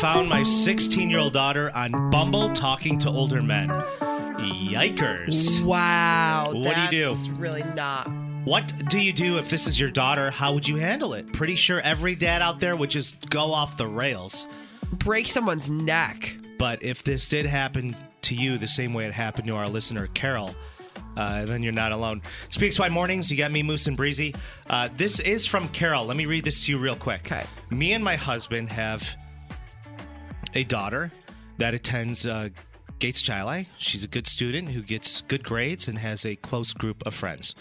Found my 16 year old daughter on Bumble talking to older men. Yikers. Wow. What do you do? Really not. What do you do if this is your daughter? How would you handle it? Pretty sure every dad out there would just go off the rails. Break someone's neck. But if this did happen to you the same way it happened to our listener, Carol, uh, then you're not alone. PXY Mornings, you got me, Moose and Breezy. Uh, this is from Carol. Let me read this to you real quick. Okay. Me and my husband have a daughter that attends uh, Gates Chili. She's a good student who gets good grades and has a close group of friends.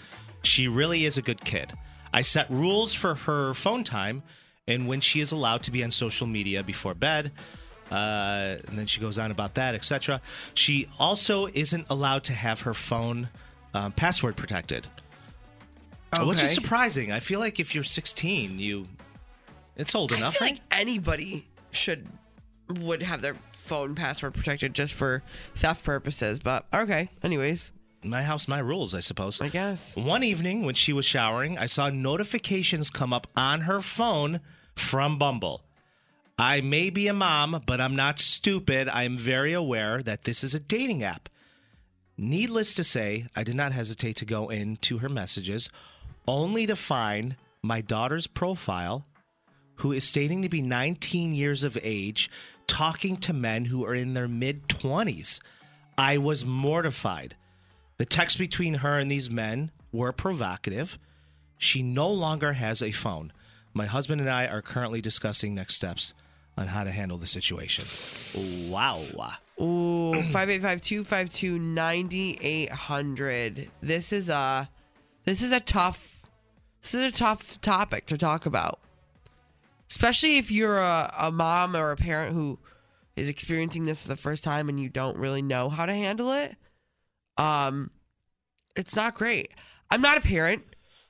She really is a good kid. I set rules for her phone time and when she is allowed to be on social media before bed. Uh, and then she goes on about that, etc. She also isn't allowed to have her phone um, password protected, okay. which is surprising. I feel like if you're 16, you it's old I enough, feel right? like anybody should would have their phone password protected just for theft purposes. But okay. Anyways, My house, my rules, I suppose. I guess. One evening when she was showering, I saw notifications come up on her phone from Bumble. I may be a mom, but I'm not stupid. I am very aware that this is a dating app. Needless to say, I did not hesitate to go into her messages, only to find my daughter's profile, who is stating to be 19 years of age, talking to men who are in their mid 20s. I was mortified. The texts between her and these men were provocative. She no longer has a phone. My husband and I are currently discussing next steps on how to handle the situation. Wow. Ooh, 585-252-9800. This is a this is a tough this is a tough topic to talk about. Especially if you're a, a mom or a parent who is experiencing this for the first time and you don't really know how to handle it. Um it's not great. I'm not a parent.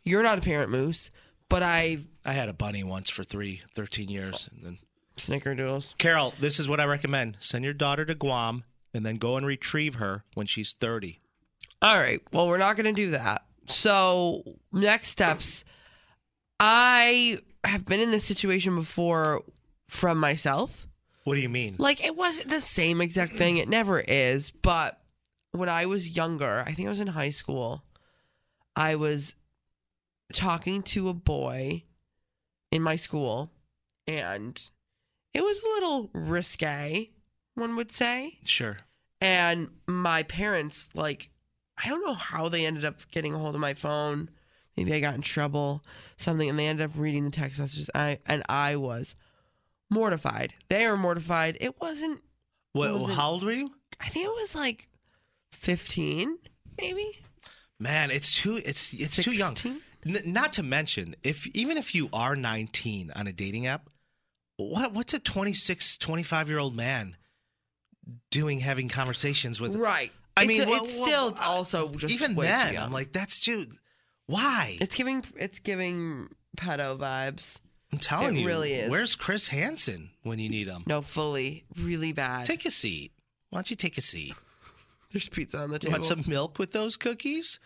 You're not a parent, Moose, but I I had a bunny once for three, 13 years. And then snickerdoodles. Carol, this is what I recommend. Send your daughter to Guam and then go and retrieve her when she's 30. All right. Well, we're not going to do that. So, next steps. I have been in this situation before from myself. What do you mean? Like, it wasn't the same exact thing. It never is. But when I was younger, I think I was in high school, I was talking to a boy in my school, and it was a little risque, one would say. Sure. And my parents, like, I don't know how they ended up getting a hold of my phone. Maybe I got in trouble, something, and they ended up reading the text messages. I and I was mortified. They were mortified. It wasn't. What, was it? how old were you? I think it was like fifteen, maybe. Man, it's too it's it's too young. 16? N- not to mention, if even if you are 19 on a dating app, what what's a 26, 25 year old man doing having conversations with? Right. I It's mean, a- wha- it's wha- still wha- also just even then. I'm like, that's too. Why? It's giving. It's giving pedo vibes. I'm telling it you, really is. Where's Chris Hansen when you need him? No, fully, really bad. Take a seat. Why don't you take a seat? There's pizza on the table. want some milk with those cookies?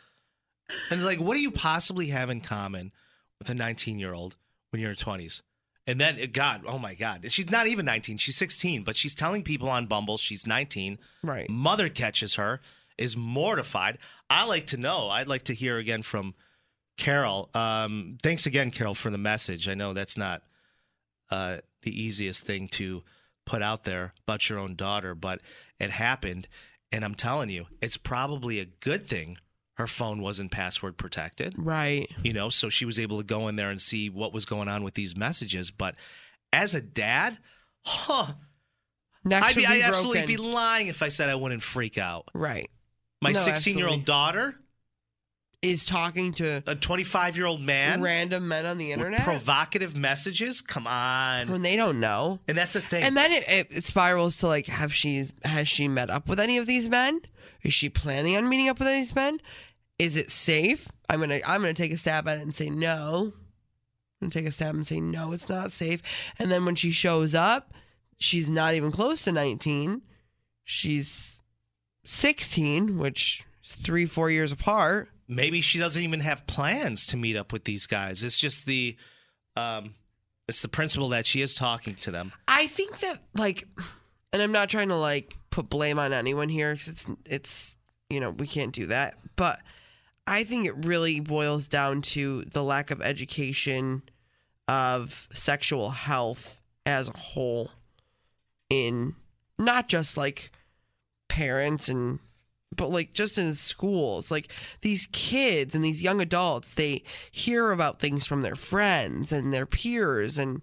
And it's like, what do you possibly have in common with a 19 year old when you're in 20s? And then, God, oh my God, she's not even 19. She's 16, but she's telling people on Bumble she's 19. Right. Mother catches her, is mortified. I like to know. I'd like to hear again from Carol. Um, thanks again, Carol, for the message. I know that's not uh, the easiest thing to put out there about your own daughter, but it happened. And I'm telling you, it's probably a good thing her phone wasn't password protected. Right. You know, so she was able to go in there and see what was going on with these messages. But as a dad, huh, Next I'd, be, I'd absolutely be lying if I said I wouldn't freak out. right. My No, 16 year old daughter, Is talking to a 25 year old man, random men on the internet provocative messages. Come on. when they don't know. And that's the thing. And then it, it, it spirals to like, have she has she met up with any of these men? Is she planning on meeting up with any of these men? Is it safe? I'm gonna I'm gonna take a stab at it and say no. I'm gonna take a stab and say no, it's not safe. And then when she shows up, she's not even close to 19. She's 16, which is three four years apart. Maybe she doesn't even have plans to meet up with these guys. It's just the, um, it's the principle that she is talking to them. I think that like, and I'm not trying to like put blame on anyone here because it's it's you know we can't do that, but I think it really boils down to the lack of education of sexual health as a whole in not just like parents and but like just in schools like these kids and these young adults they hear about things from their friends and their peers and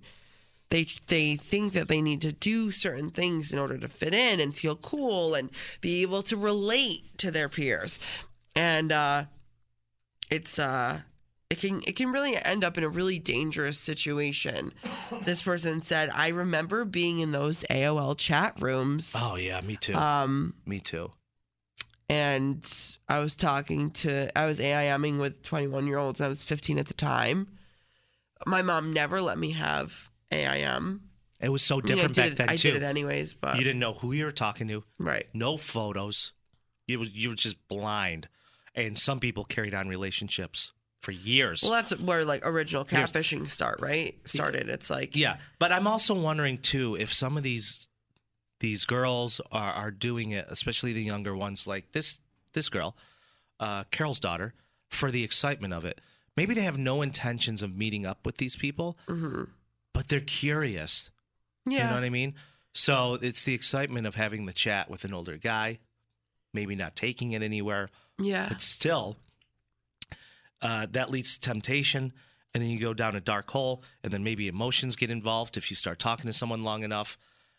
they they think that they need to do certain things in order to fit in and feel cool and be able to relate to their peers and uh it's uh it can it can really end up in a really dangerous situation this person said i remember being in those aol chat rooms Oh yeah, me too. um me too. And I was talking to I was AIMing with 21 year olds I was 15 at the time. My mom never let me have AIM. It was so I mean, different I back it, then I too. did it anyways, but you didn't know who you were talking to. right. No photos. You were you were just blind. And some people carried on relationships for years. Well, that's where like original catfishing start, right? Started. It's like Yeah, but I'm also wondering too if some of these these girls are are doing it, especially the younger ones, like this this girl, uh, Carol's daughter, for the excitement of it. Maybe they have no intentions of meeting up with these people, but they're curious. yeah. You know what I mean? So it's the excitement of having the chat with an older guy, maybe not taking it anywhere, yeah. but still, uh, that leads to temptation. And then you go down a dark hole, and then maybe emotions get involved if you start talking to someone long enough.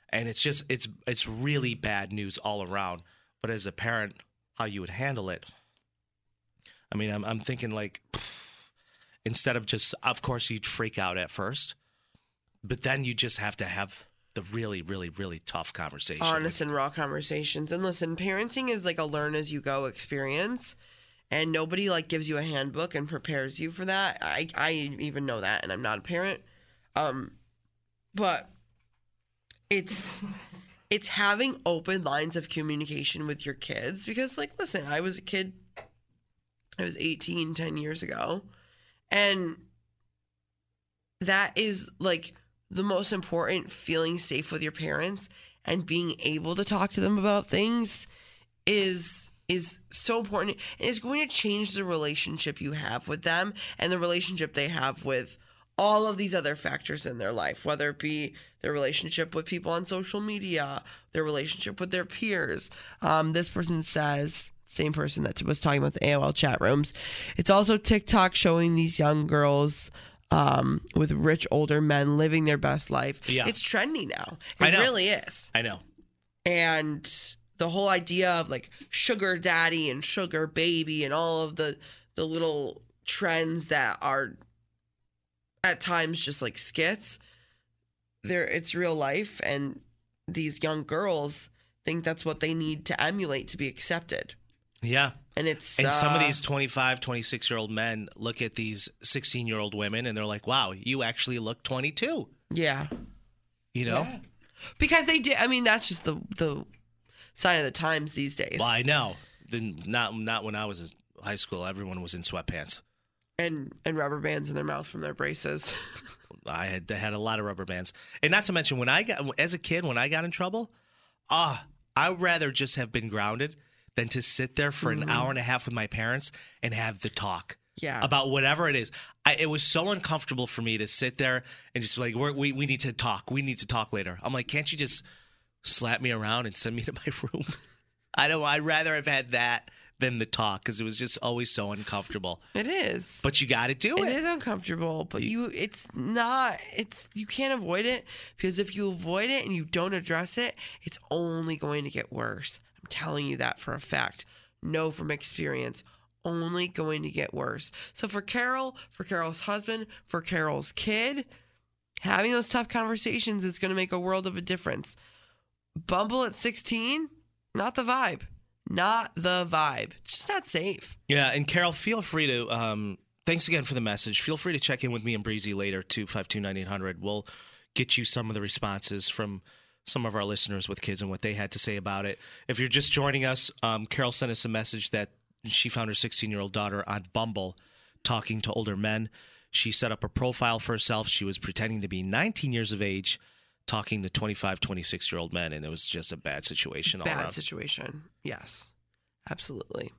And it's just it's it's really bad news all around. But as a parent, how you would handle it? I mean, I'm I'm thinking like instead of just, of course, you'd freak out at first, but then you just have to have the really, really, really tough conversation. honest and raw conversations. And listen, parenting is like a learn as you go experience. And nobody like gives you a handbook and prepares you for that. I I even know that and I'm not a parent. Um but it's it's having open lines of communication with your kids because like listen, I was a kid I was 18 10 years ago and that is like the most important feeling safe with your parents and being able to talk to them about things is is so important. And it's going to change the relationship you have with them and the relationship they have with all of these other factors in their life whether it be their relationship with people on social media their relationship with their peers um, this person says same person that was talking about the AOL chat rooms. It's also TikTok showing these young girls um, with rich older men living their best life. Yeah. It's trendy now. It really is. I know. And the whole idea of like sugar daddy and sugar baby and all of the the little trends that are at times just like skits. There it's real life and these young girls think that's what they need to emulate to be accepted. Yeah. And it's And some of uh, these 25, 26 year old men look at these 16 year old women and they're like, wow, you actually look 22. yeah. You know? Because they did I mean that's just the the sign of the times these days. Well, I know. Then not not when I was in high school. Everyone was in sweatpants. And and rubber bands in their mouth from their braces. I had I had a lot of rubber bands, and not to mention when I got as a kid when I got in trouble, ah, I'd rather just have been grounded than to sit there for an hour and a half with my parents and have the talk. Yeah. about whatever it is. I, it was so uncomfortable for me to sit there and just be like, We're, we we need to talk. We need to talk later. I'm like, can't you just slap me around and send me to my room? I don't. I'd rather have had that than the talk because it was just always so uncomfortable. It is. But you got to do It it. is uncomfortable, but you it's not it's you can't avoid it because if you avoid it and you don't address it, it's only going to get worse. I'm telling you that for a fact. Know from experience. Only going to get worse. So for Carol, for Carol's husband, for Carol's kid, having those tough conversations is going to make a world of a difference. Bumble at 16, not the vibe. Not the vibe. It's just not safe. Yeah, and Carol, feel free to. Um, thanks again for the message. Feel free to check in with me and Breezy later. Two five two nine eight hundred. We'll get you some of the responses from some of our listeners with kids and what they had to say about it. If you're just joining us, um, Carol sent us a message that she found her 16 year old daughter on Bumble talking to older men. She set up a profile for herself. She was pretending to be 19 years of age, talking to 25, 26 year old men, and it was just a bad situation all bad around. situation. Yes, absolutely.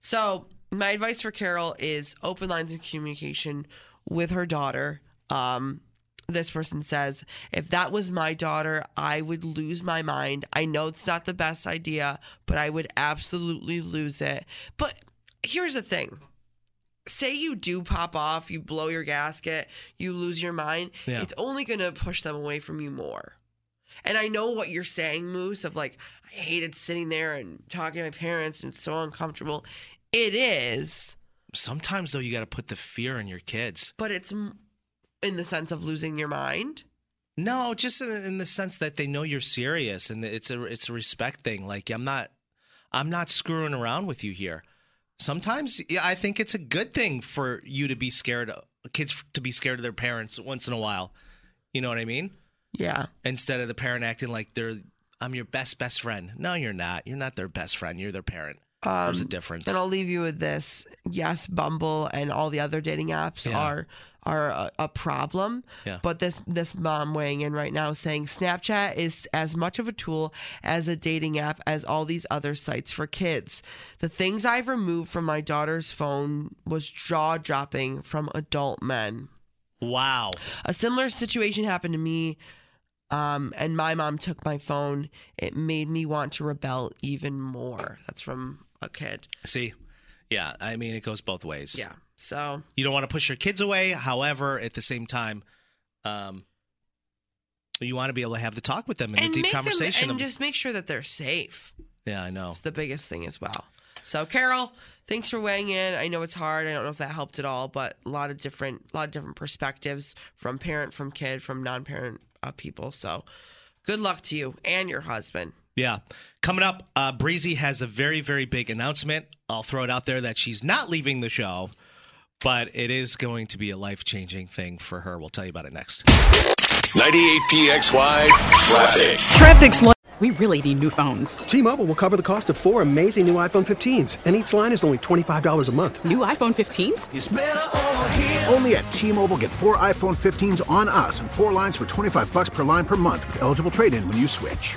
So my advice for Carol is open lines of communication with her daughter. Um, this person says, if that was my daughter, I would lose my mind. I know it's not the best idea, but I would absolutely lose it. But here's the thing. Say you do pop off, you blow your gasket, you lose your mind, Yeah. it's only going to push them away from you more. And I know what you're saying, Moose, of like, I hated sitting there and talking to my parents and it's so uncomfortable. It is, Sometimes, though, you got to put the fear in your kids. but it's in the sense of losing your mind. No, just in, in the sense that they know you're serious, and it's a it's a respect thing. Like I'm not, I'm not screwing around with you here. Sometimes, yeah, I think it's a good thing for you to be scared, kids to be scared of their parents once in a while. You know what I mean? Yeah. Instead of the parent acting like they're, I'm your best best friend. No, you're not. You're not their best friend. You're their parent. There's a um, difference. And I'll leave you with this. Yes, Bumble and all the other dating apps Yeah. are are a, a problem. Yeah. But this this mom weighing in right now saying Snapchat is as much of a tool as a dating app as all these other sites for kids. The things I've removed from my daughter's phone was jaw dropping from adult men. Wow. A similar situation happened to me. Um, and my mom took my phone. It made me want to rebel even more. That's from a kid. See, yeah. I mean, it goes both ways. Yeah. So you don't want to push your kids away. However, at the same time, um, you want to be able to have the talk with them and, the deep make them- conversation. and just make sure that they're safe. yeah, I know. It's the biggest thing as well. So Carol, thanks for weighing in. I know it's hard. I don't know if that helped at all, but a lot of different, a lot of different perspectives from parent, from kid, from non-parent uh, people. So good luck to you and your husband. Yeah. Coming up, uh, Breezy has a very, very big announcement. I'll throw it out there that she's not leaving the show, but it is going to be a life changing thing for her. We'll tell you about it next. 98PXY traffic. Traffic's like we really need new phones. T-Mobile will cover the cost of four amazing new iPhone 15s, and each line is only $25 a month. New iPhone 15s? Only at T-Mobile get four iPhone 15s on us and four lines for 25 bucks per line per month with eligible trade-in when you switch.